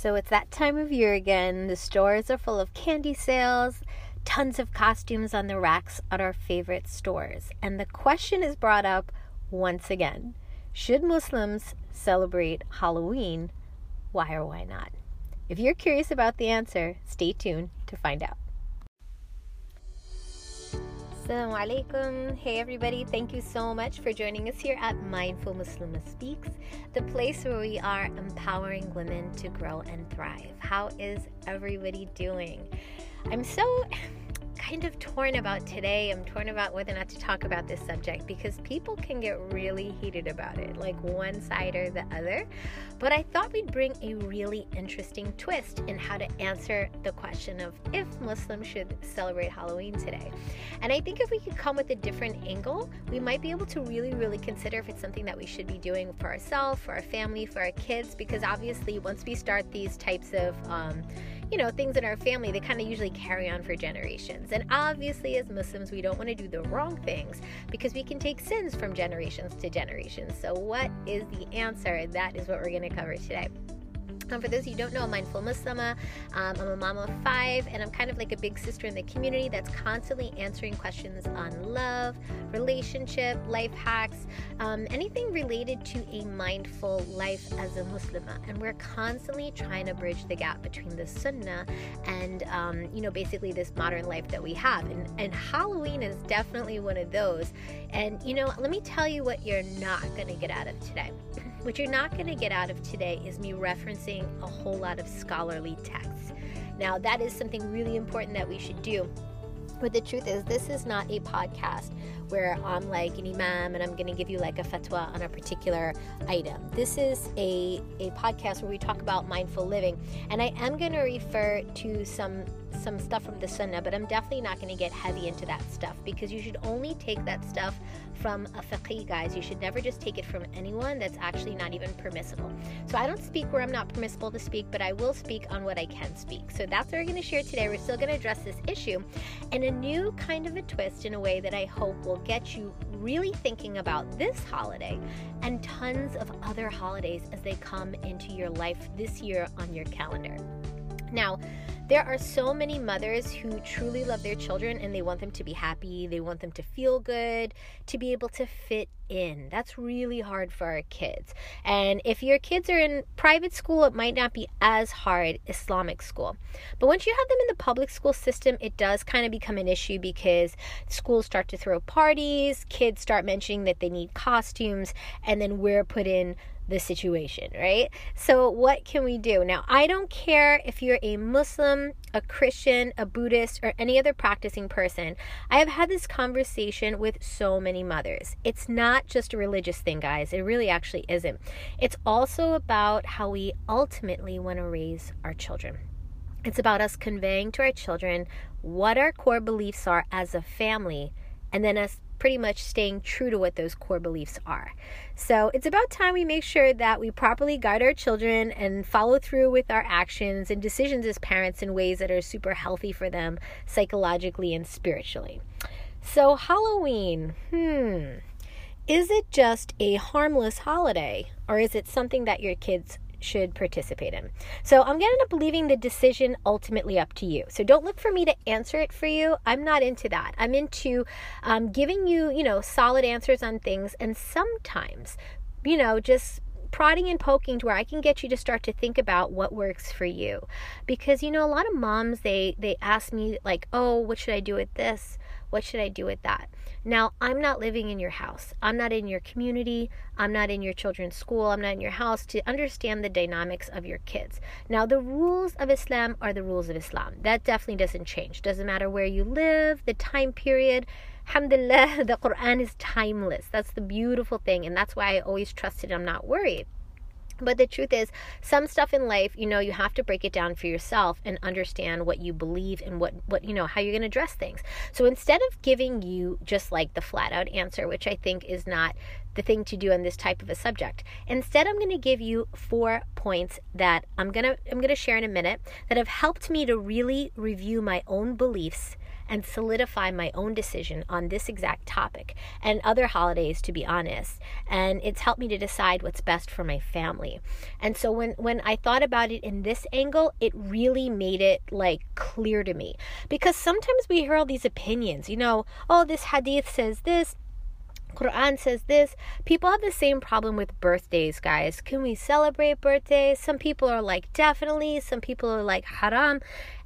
So it's that time of year again. The stores are full of candy sales, tons of costumes on the racks at our favorite stores. And the question is brought up once again Should Muslims celebrate Halloween? Why or why not? If you're curious about the answer, stay tuned to find out. Assalamu alaikum. Hey everybody, thank you so much for joining us here at Mindful Muslima Speaks, the place where we are empowering women to grow and thrive. How is everybody doing? I'm so kind of torn about today. I'm torn about whether or not to talk about this subject because people can get really heated about it, like one side or the other. But I thought we'd bring a really interesting twist in how to answer the question of if Muslims should celebrate Halloween today. And I think if we could come with a different angle, we might be able to really, really consider if it's something that we should be doing for ourselves, for our family, for our kids, because obviously once we start these types of um, you know, things in our family, they kind of usually carry on for generations. And obviously, as Muslims, we don't want to do the wrong things because we can take sins from generations to generations. So, what is the answer? That is what we're going to cover today. Um, for those who don't know, I'm Mindful Muslima. Um, I'm a mom of five, and I'm kind of like a big sister in the community that's constantly answering questions on love, relationship, life hacks, um, anything related to a mindful life as a Muslima. And we're constantly trying to bridge the gap between the Sunnah and, um, you know, basically this modern life that we have. And, and Halloween is definitely one of those. And, you know, let me tell you what you're not going to get out of today. What you're not going to get out of today is me referencing a whole lot of scholarly texts. Now, that is something really important that we should do. But the truth is, this is not a podcast where I'm like an imam and I'm going to give you like a fatwa on a particular item. This is a, a podcast where we talk about mindful living. And I am going to refer to some some stuff from the sunnah, but I'm definitely not going to get heavy into that stuff because you should only take that stuff from a faqih, guys. You should never just take it from anyone that's actually not even permissible. So I don't speak where I'm not permissible to speak, but I will speak on what I can speak. So that's what we're going to share today. We're still going to address this issue in a new kind of a twist in a way that I hope will get you really thinking about this holiday and tons of other holidays as they come into your life this year on your calendar. Now, there are so many mothers who truly love their children and they want them to be happy, they want them to feel good, to be able to fit in. That's really hard for our kids. And if your kids are in private school, it might not be as hard Islamic school. But once you have them in the public school system, it does kind of become an issue because schools start to throw parties, kids start mentioning that they need costumes, and then we're put in the situation, right? So, what can we do? Now, I don't care if you're a Muslim, a Christian, a Buddhist, or any other practicing person. I have had this conversation with so many mothers. It's not just a religious thing, guys. It really actually isn't. It's also about how we ultimately want to raise our children. It's about us conveying to our children what our core beliefs are as a family and then us pretty much staying true to what those core beliefs are. So it's about time we make sure that we properly guide our children and follow through with our actions and decisions as parents in ways that are super healthy for them psychologically and spiritually. So, Halloween, hmm, is it just a harmless holiday or is it something that your kids should participate in. So I'm going to end up leaving the decision ultimately up to you. So don't look for me to answer it for you. I'm not into that. I'm into um, giving you, you know, solid answers on things and sometimes, you know, just prodding and poking to where I can get you to start to think about what works for you. Because you know, a lot of moms they they ask me like, "Oh, what should I do with this? What should I do with that?" Now, I'm not living in your house. I'm not in your community. I'm not in your children's school. I'm not in your house to understand the dynamics of your kids. Now, the rules of Islam are the rules of Islam. That definitely doesn't change. Doesn't matter where you live, the time period. Alhamdulillah, the Quran is timeless. That's the beautiful thing. And that's why I always trust it. I'm not worried. But the truth is, some stuff in life, you know, you have to break it down for yourself and understand what you believe and what, what you know, how you're going to address things. So instead of giving you just like the flat out answer, which I think is not the thing to do on this type of a subject, instead I'm going to give you four points that I'm going to I'm going to share in a minute that have helped me to really review my own beliefs and solidify my own decision on this exact topic and other holidays, to be honest. And it's helped me to decide what's best for my family. And so when, when I thought about it in this angle, it really made it like clear to me. Because sometimes we hear all these opinions, you know, oh, this hadith says this, Quran says this. People have the same problem with birthdays, guys. Can we celebrate birthdays? Some people are like, definitely. Some people are like, haram.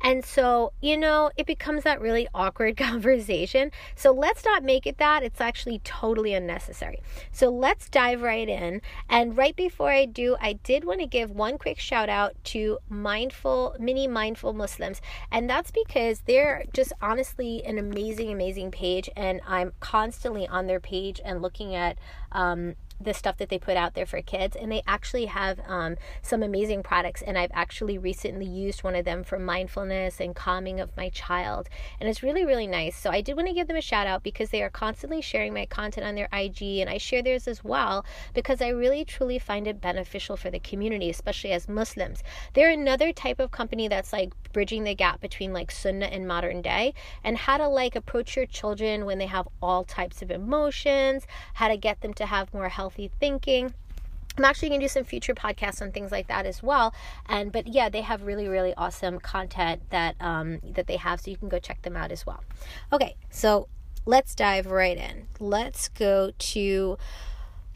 And so, you know, it becomes that really awkward conversation. So let's not make it that. It's actually totally unnecessary. So let's dive right in. And right before I do, I did want to give one quick shout out to mindful, mini mindful Muslims. And that's because they're just honestly an amazing, amazing page. And I'm constantly on their page and looking at um, the stuff that they put out there for kids and they actually have um, some amazing products and i've actually recently used one of them for mindfulness and calming of my child and it's really really nice. So i did want to give them a shout out because they are constantly sharing my content on their ig and i share theirs as well because i really truly find it beneficial for the community especially as muslims. They're another type of company that's like bridging the gap between like sunnah and modern day and how to like approach your children when they have all types of emotions how to get them to have more health healthy thinking. I'm actually going to do some future podcasts on things like that as well. And but yeah, they have really really awesome content that um, that they have, so you can go check them out as well. Okay, so let's dive right in. Let's go to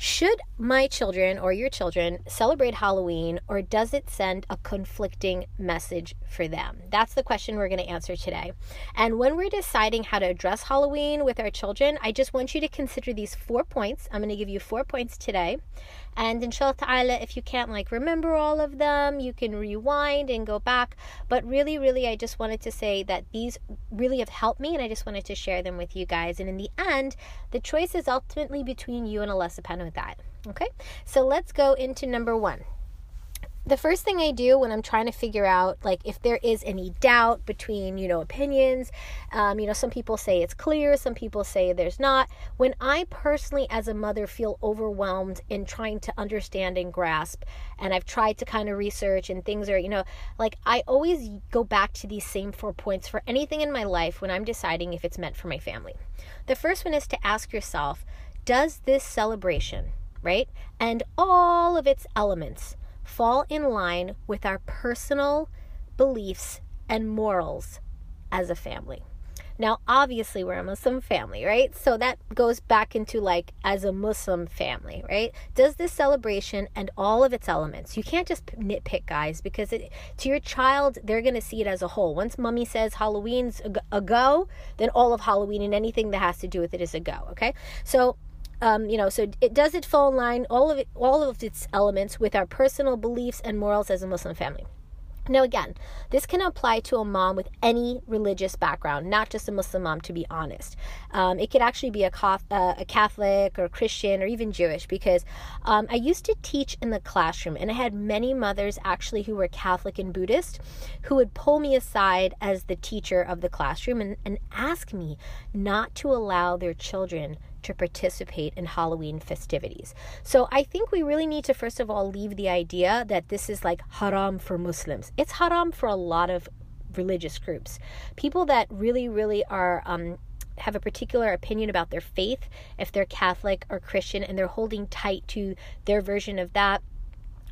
should my children or your children celebrate Halloween or does it send a conflicting message for them? That's the question we're going to answer today. And when we're deciding how to address Halloween with our children, I just want you to consider these four points. I'm going to give you four points today. And inshallah ta'ala, if you can't like remember all of them, you can rewind and go back. But really, really, I just wanted to say that these really have helped me and I just wanted to share them with you guys. And in the end, the choice is ultimately between you and Allah subhanahu wa ta'ala. Okay, so let's go into number one the first thing I do when I'm trying to figure out, like, if there is any doubt between, you know, opinions, um, you know, some people say it's clear, some people say there's not. When I personally, as a mother, feel overwhelmed in trying to understand and grasp, and I've tried to kind of research and things are, you know, like, I always go back to these same four points for anything in my life when I'm deciding if it's meant for my family. The first one is to ask yourself, does this celebration, right, and all of its elements, fall in line with our personal beliefs and morals as a family. Now, obviously, we're a Muslim family, right? So that goes back into like as a Muslim family, right? Does this celebration and all of its elements, you can't just nitpick, guys, because it, to your child, they're going to see it as a whole. Once mommy says Halloween's a go, then all of Halloween and anything that has to do with it is a go, okay? So um, you know, so it does it fall in line all of it, all of its elements with our personal beliefs and morals as a Muslim family. Now, again, this can apply to a mom with any religious background, not just a Muslim mom, to be honest. Um, it could actually be a, uh, a, Catholic or Christian or even Jewish because um, I used to teach in the classroom and I had many mothers actually who were Catholic and Buddhist who would pull me aside as the teacher of the classroom and, and ask me not to allow their children to participate in Halloween festivities. So I think we really need to, first of all, leave the idea that this is like haram for Muslims. It's haram for a lot of religious groups. People that really, really are. Um, have a particular opinion about their faith, if they're Catholic or Christian, and they're holding tight to their version of that,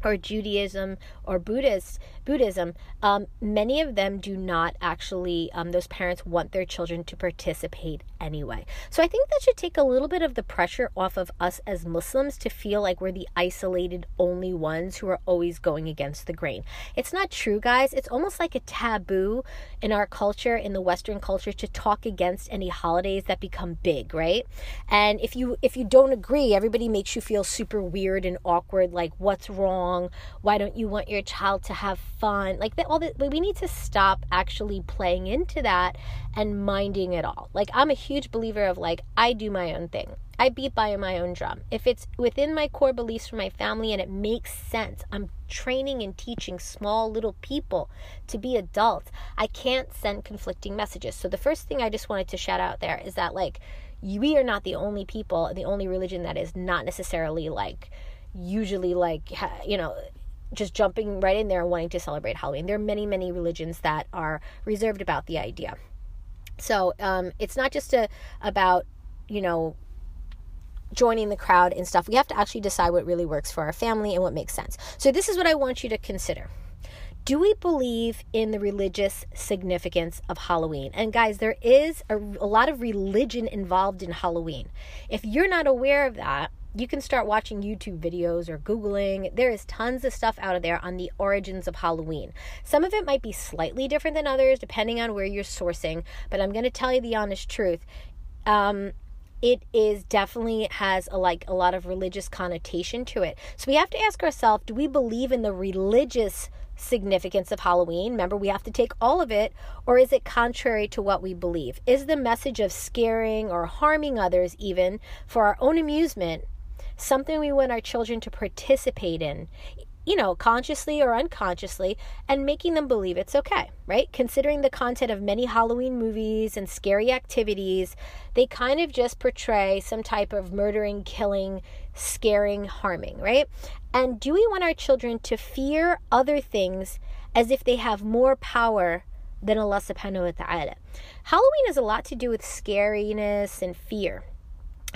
or Judaism or Buddhist Buddhism, um, many of them do not actually. Um, those parents want their children to participate anyway. So I think that should take a little bit of the pressure off of us as Muslims to feel like we're the isolated only ones who are always going against the grain. It's not true, guys. It's almost like a taboo in our culture, in the Western culture, to talk against any holidays that become big, right? And if you if you don't agree, everybody makes you feel super weird and awkward. Like, what's wrong? Why don't you want your child to have fun? Like that. All that. We need to stop actually playing into that and minding it all. Like I'm a huge believer of like I do my own thing. I beat by my own drum. If it's within my core beliefs for my family and it makes sense, I'm training and teaching small little people to be adults. I can't send conflicting messages. So the first thing I just wanted to shout out there is that like we are not the only people, the only religion that is not necessarily like usually like you know just jumping right in there and wanting to celebrate Halloween. There are many, many religions that are reserved about the idea. So um, it's not just a, about, you know, joining the crowd and stuff. We have to actually decide what really works for our family and what makes sense. So this is what I want you to consider. Do we believe in the religious significance of Halloween? And guys, there is a, a lot of religion involved in Halloween. If you're not aware of that, you can start watching YouTube videos or Googling. There is tons of stuff out of there on the origins of Halloween. Some of it might be slightly different than others, depending on where you're sourcing, but I'm going to tell you the honest truth. Um, it is definitely has a like a lot of religious connotation to it. So we have to ask ourselves, do we believe in the religious significance of Halloween? Remember, we have to take all of it, or is it contrary to what we believe? Is the message of scaring or harming others even for our own amusement something we want our children to participate in, you know, consciously or unconsciously, and making them believe it's okay, right? Considering the content of many Halloween movies and scary activities, they kind of just portray some type of murdering, killing, scaring, harming, right? And do we want our children to fear other things as if they have more power than Allah subhanahu wa ta'ala? Halloween has a lot to do with scariness and fear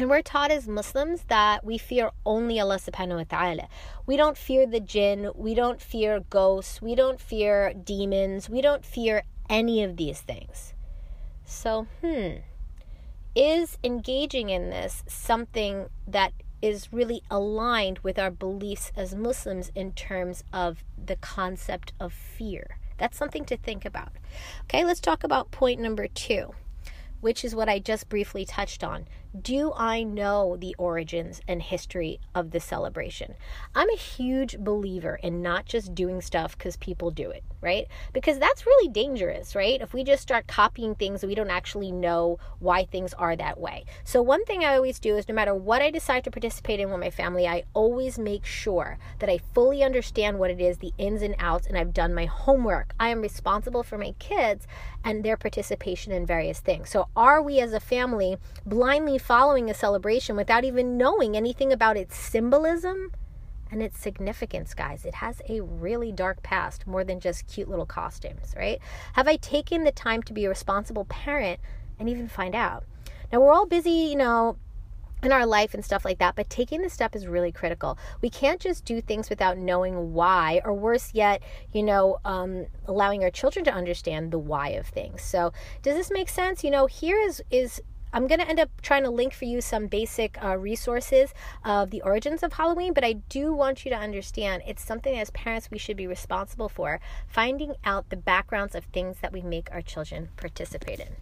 and we're taught as Muslims that we fear only Allah subhanahu wa ta'ala. We don't fear the jinn, we don't fear ghosts, we don't fear demons, we don't fear any of these things. So, hmm, is engaging in this something that is really aligned with our beliefs as Muslims in terms of the concept of fear? That's something to think about. Okay, let's talk about point number two, which is what I just briefly touched on do I know the origins and history of the celebration? I'm a huge believer in not just doing stuff because people do it, right? Because that's really dangerous, right? If we just start copying things, we don't actually know why things are that way. So, one thing I always do is no matter what I decide to participate in with my family, I always make sure that I fully understand what it is, the ins and outs, and I've done my homework. I am responsible for my kids and their participation in various things. So, are we as a family blindly following a celebration without even knowing anything about its symbolism and its significance, guys. It has a really dark past more than just cute little costumes, right? Have I taken the time to be a responsible parent and even find out? Now, we're all busy, you know, in our life and stuff like that, but taking the step is really critical. We can't just do things without knowing why, or worse yet, you know, um, allowing our children to understand the why of things. So, does this make sense? You know, here is is I'm going to end up trying to link for you some basic uh, resources of the origins of Halloween, but I do want you to understand it's something as parents we should be responsible for finding out the backgrounds of things that we make our children participate in.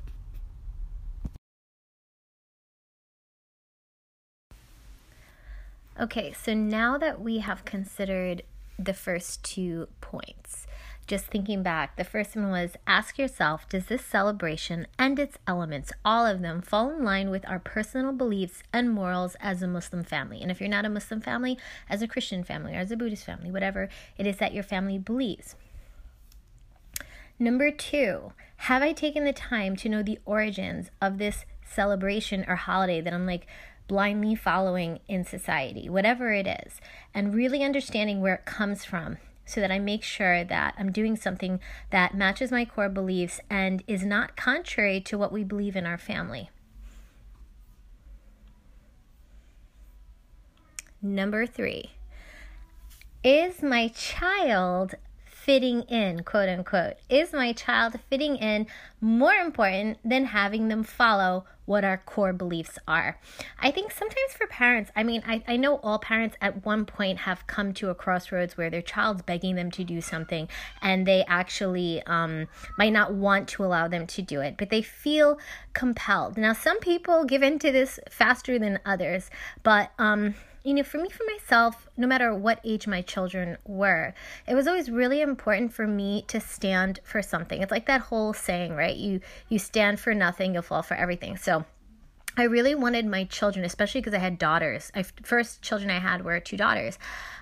Okay, so now that we have considered the first two points, just thinking back, the first one was ask yourself Does this celebration and its elements, all of them, fall in line with our personal beliefs and morals as a Muslim family? And if you're not a Muslim family, as a Christian family or as a Buddhist family, whatever it is that your family believes. Number two, have I taken the time to know the origins of this celebration or holiday that I'm like blindly following in society, whatever it is, and really understanding where it comes from so that I make sure that I'm doing something that matches my core beliefs and is not contrary to what we believe in our family. Number three, is my child fitting in, quote unquote? Is my child fitting in more important than having them follow what our core beliefs are? I think sometimes for parents, I mean, I, I know all parents at one point have come to a crossroads where their child's begging them to do something and they actually um, might not want to allow them to do it, but they feel compelled. Now, some people give in to this faster than others, but um, you know, for me, for myself, no matter what age my children were, it was always really important for me to stand for something. It's like that whole saying, right? You you stand for nothing, you'll fall for everything. So I really wanted my children, especially because I had daughters. I first children I had were two daughters.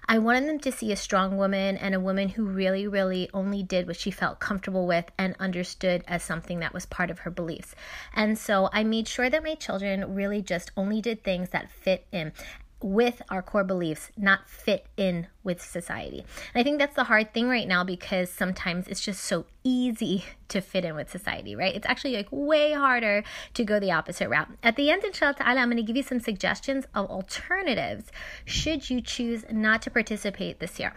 I wanted them to see a strong woman and a woman who really, really only did what she felt comfortable with and understood as something that was part of her beliefs. And so I made sure that my children really just only did things that fit in with our core beliefs, not fit in with society. And I think that's the hard thing right now because sometimes it's just so easy to fit in with society, right? It's actually like way harder to go the opposite route. At the end, inshallah ta'ala, I'm going to give you some suggestions of alternatives should you choose not to participate this year.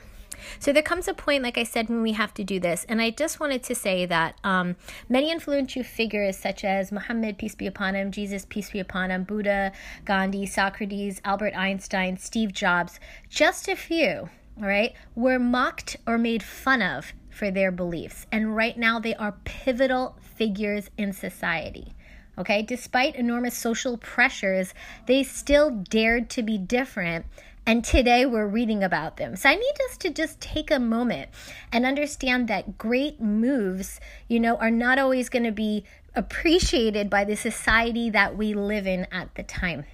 So there comes a point, like I said, when we have to do this. And I just wanted to say that um, many influential figures, such as Muhammad, peace be upon him, Jesus, peace be upon him, Buddha, Gandhi, Socrates, Albert Einstein, Steve Jobs, just a few, all right, were mocked or made fun of for their beliefs. And right now, they are pivotal figures in society. Okay, despite enormous social pressures, they still dared to be different and today we're reading about them. So I need us to just take a moment and understand that great moves, you know, are not always going to be appreciated by the society that we live in at the time.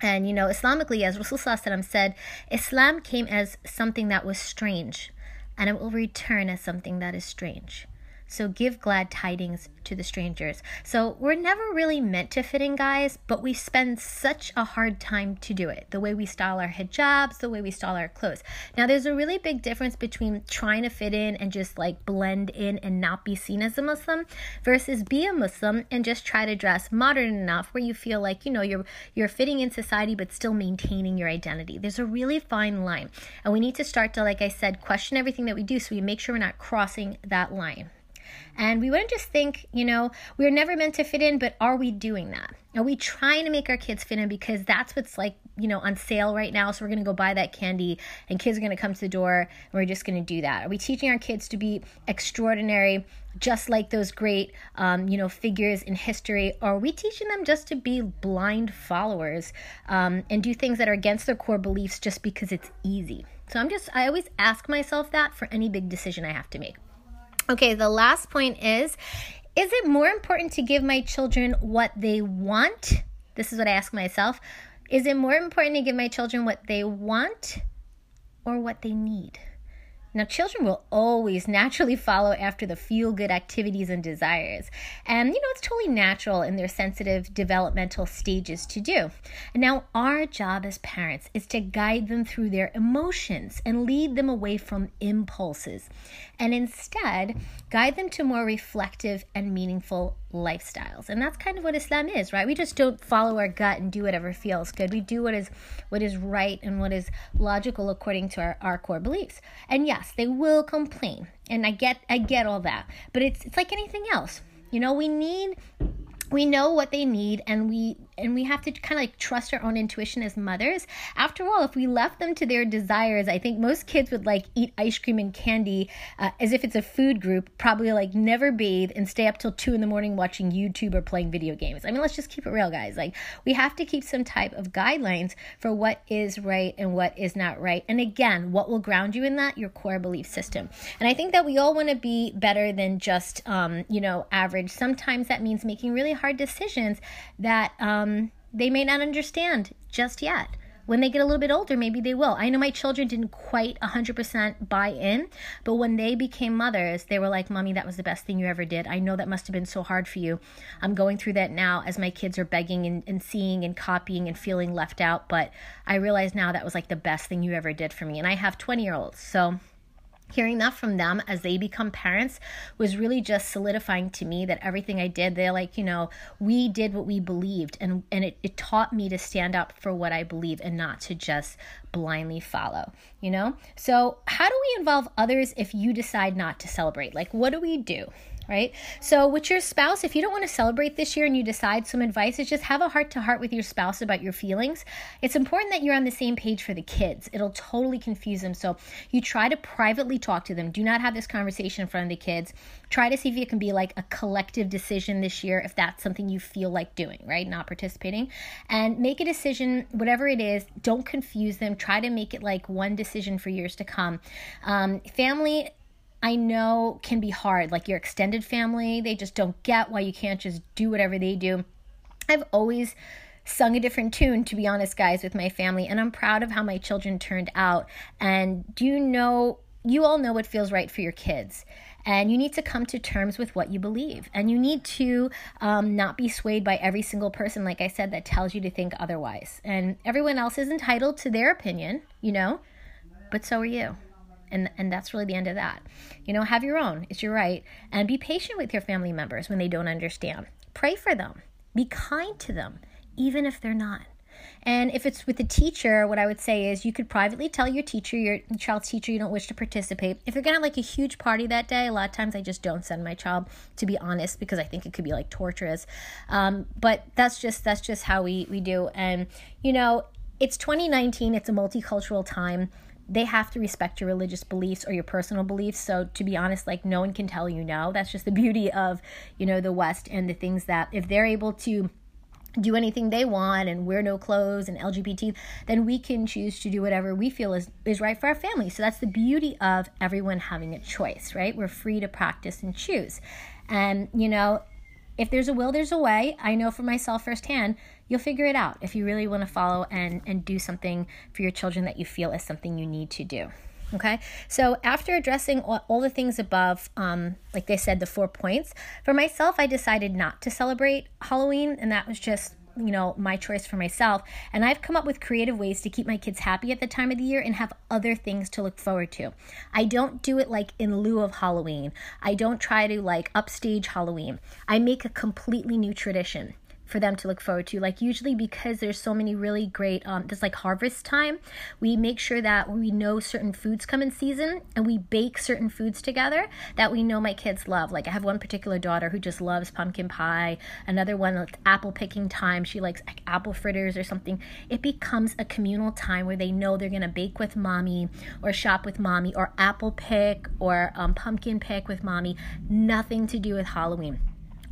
And you know, Islamically, as Rasulullah said, Islam came as something that was strange, and it will return as something that is strange. So give glad tidings to the strangers. So we're never really meant to fit in, guys, but we spend such a hard time to do it. The way we style our hijabs, the way we style our clothes. Now, there's a really big difference between trying to fit in and just like blend in and not be seen as a Muslim versus be a Muslim and just try to dress modern enough where you feel like, you know, you're you're fitting in society but still maintaining your identity. There's a really fine line. And we need to start to like I said, question everything that we do so we make sure we're not crossing that line. And we wouldn't just think, you know, we're never meant to fit in, but are we doing that? Are we trying to make our kids fit in because that's what's like, you know, on sale right now? So we're going to go buy that candy and kids are going to come to the door and we're just going to do that. Are we teaching our kids to be extraordinary, just like those great, um, you know, figures in history? Or are we teaching them just to be blind followers um, and do things that are against their core beliefs just because it's easy? So I'm just, I always ask myself that for any big decision I have to make. Okay, the last point is Is it more important to give my children what they want? This is what I ask myself. Is it more important to give my children what they want or what they need? Now, children will always naturally follow after the feel good activities and desires. And, you know, it's totally natural in their sensitive developmental stages to do. And now, our job as parents is to guide them through their emotions and lead them away from impulses. And instead, guide them to more reflective and meaningful lifestyles. And that's kind of what Islam is, right? We just don't follow our gut and do whatever feels good. We do what is what is right and what is logical according to our, our core beliefs. And yes, they will complain. And I get I get all that. But it's it's like anything else. You know, we need we know what they need and we and we have to kind of like trust our own intuition as mothers. After all, if we left them to their desires, I think most kids would like eat ice cream and candy uh, as if it's a food group, probably like never bathe and stay up till two in the morning watching YouTube or playing video games. I mean, let's just keep it real, guys. Like, we have to keep some type of guidelines for what is right and what is not right. And again, what will ground you in that? Your core belief system. And I think that we all want to be better than just, um, you know, average. Sometimes that means making really hard decisions that, um, they may not understand just yet. When they get a little bit older, maybe they will. I know my children didn't quite 100% buy in, but when they became mothers, they were like, Mommy, that was the best thing you ever did. I know that must have been so hard for you. I'm going through that now as my kids are begging and, and seeing and copying and feeling left out, but I realize now that was like the best thing you ever did for me. And I have 20 year olds. So, hearing that from them as they become parents was really just solidifying to me that everything I did, they're like, you know, we did what we believed and and it, it taught me to stand up for what I believe and not to just blindly follow, you know? So how do we involve others if you decide not to celebrate? Like what do we do? Right? So, with your spouse, if you don't want to celebrate this year and you decide some advice is just have a heart to heart with your spouse about your feelings. It's important that you're on the same page for the kids. It'll totally confuse them. So, you try to privately talk to them. Do not have this conversation in front of the kids. Try to see if it can be like a collective decision this year if that's something you feel like doing, right? Not participating. And make a decision, whatever it is. Don't confuse them. Try to make it like one decision for years to come. Um, family I know can be hard. Like your extended family, they just don't get why you can't just do whatever they do. I've always sung a different tune, to be honest, guys, with my family, and I'm proud of how my children turned out. And do you know you all know what feels right for your kids. And you need to come to terms with what you believe. And you need to um, not be swayed by every single person, like I said, that tells you to think otherwise. And everyone else is entitled to their opinion, you know, but so are you. And, and that's really the end of that. You know, have your own, it's your right. And be patient with your family members when they don't understand. Pray for them, be kind to them, even if they're not. And if it's with a teacher, what I would say is you could privately tell your teacher, your child's teacher, you don't wish to participate. If you're gonna like a huge party that day, a lot of times I just don't send my child, to be honest, because I think it could be like torturous. Um, but that's just that's just how we we do. And you know, it's 2019. It's a multicultural time they have to respect your religious beliefs or your personal beliefs so to be honest like no one can tell you no that's just the beauty of you know the west and the things that if they're able to do anything they want and wear no clothes and LGBT, then we can choose to do whatever we feel is, is right for our family. So that's the beauty of everyone having a choice, right? We're free to practice and choose. And, you know, if there's a will, there's a way. I know for myself firsthand, you'll figure it out if you really want to follow and, and do something for your children that you feel is something you need to do. Okay, so after addressing all, all the things above, um, like they said, the four points, for myself, I decided not to celebrate Halloween, and that was just you know my choice for myself. And i've come up with creative ways to keep my kids happy at the time of the year and have other things to look forward to. I don't do it like in lieu of halloween. I don't try to like upstage halloween. I make a completely new tradition for them to look forward to. Like usually because there's so many really great um there's like harvest time, we make sure that we know certain foods come in season and we bake certain foods together that we know my kids love. Like I have one particular daughter who just loves pumpkin pie, another one it's apple picking time, she likes like, apple fritters or something. It becomes a communal time where they know they're going to bake with mommy or shop with mommy or apple pick or um, pumpkin pick with mommy. Nothing to do with Halloween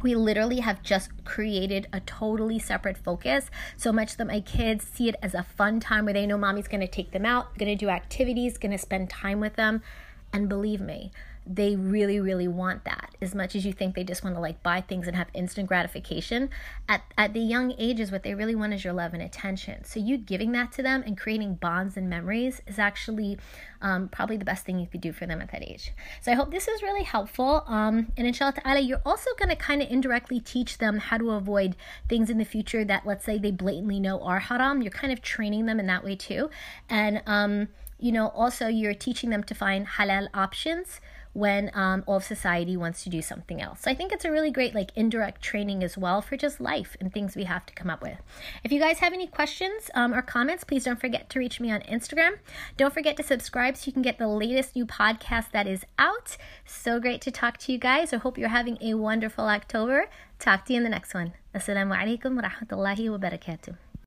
we literally have just created a totally separate focus so much that my kids see it as a fun time where they know mommy's going to take them out, going to do activities, going to spend time with them. And believe me, they really really want that. As much as you think they just want to like buy things and have instant gratification at, at the young ages what they really want is your love and attention. So you giving that to them and creating bonds and memories is actually um, probably the best thing you could do for them at that age. So i hope this is really helpful um, and inshallah ta'ala you're also going to kind of indirectly teach them how to avoid things in the future that let's say they blatantly know are haram. You're kind of training them in that way too. And um, you know also you're teaching them to find halal options when um, all of society wants to do something else. So I think it's a really great like indirect training as well for just life and things we have to come up with. If you guys have any questions um, or comments, please don't forget to reach me on Instagram. Don't forget to subscribe so you can get the latest new podcast that is out. So great to talk to you guys. I hope you're having a wonderful October. Talk to you in the next one. Assalamu alaikum wa rahmatullahi wa barakatuh.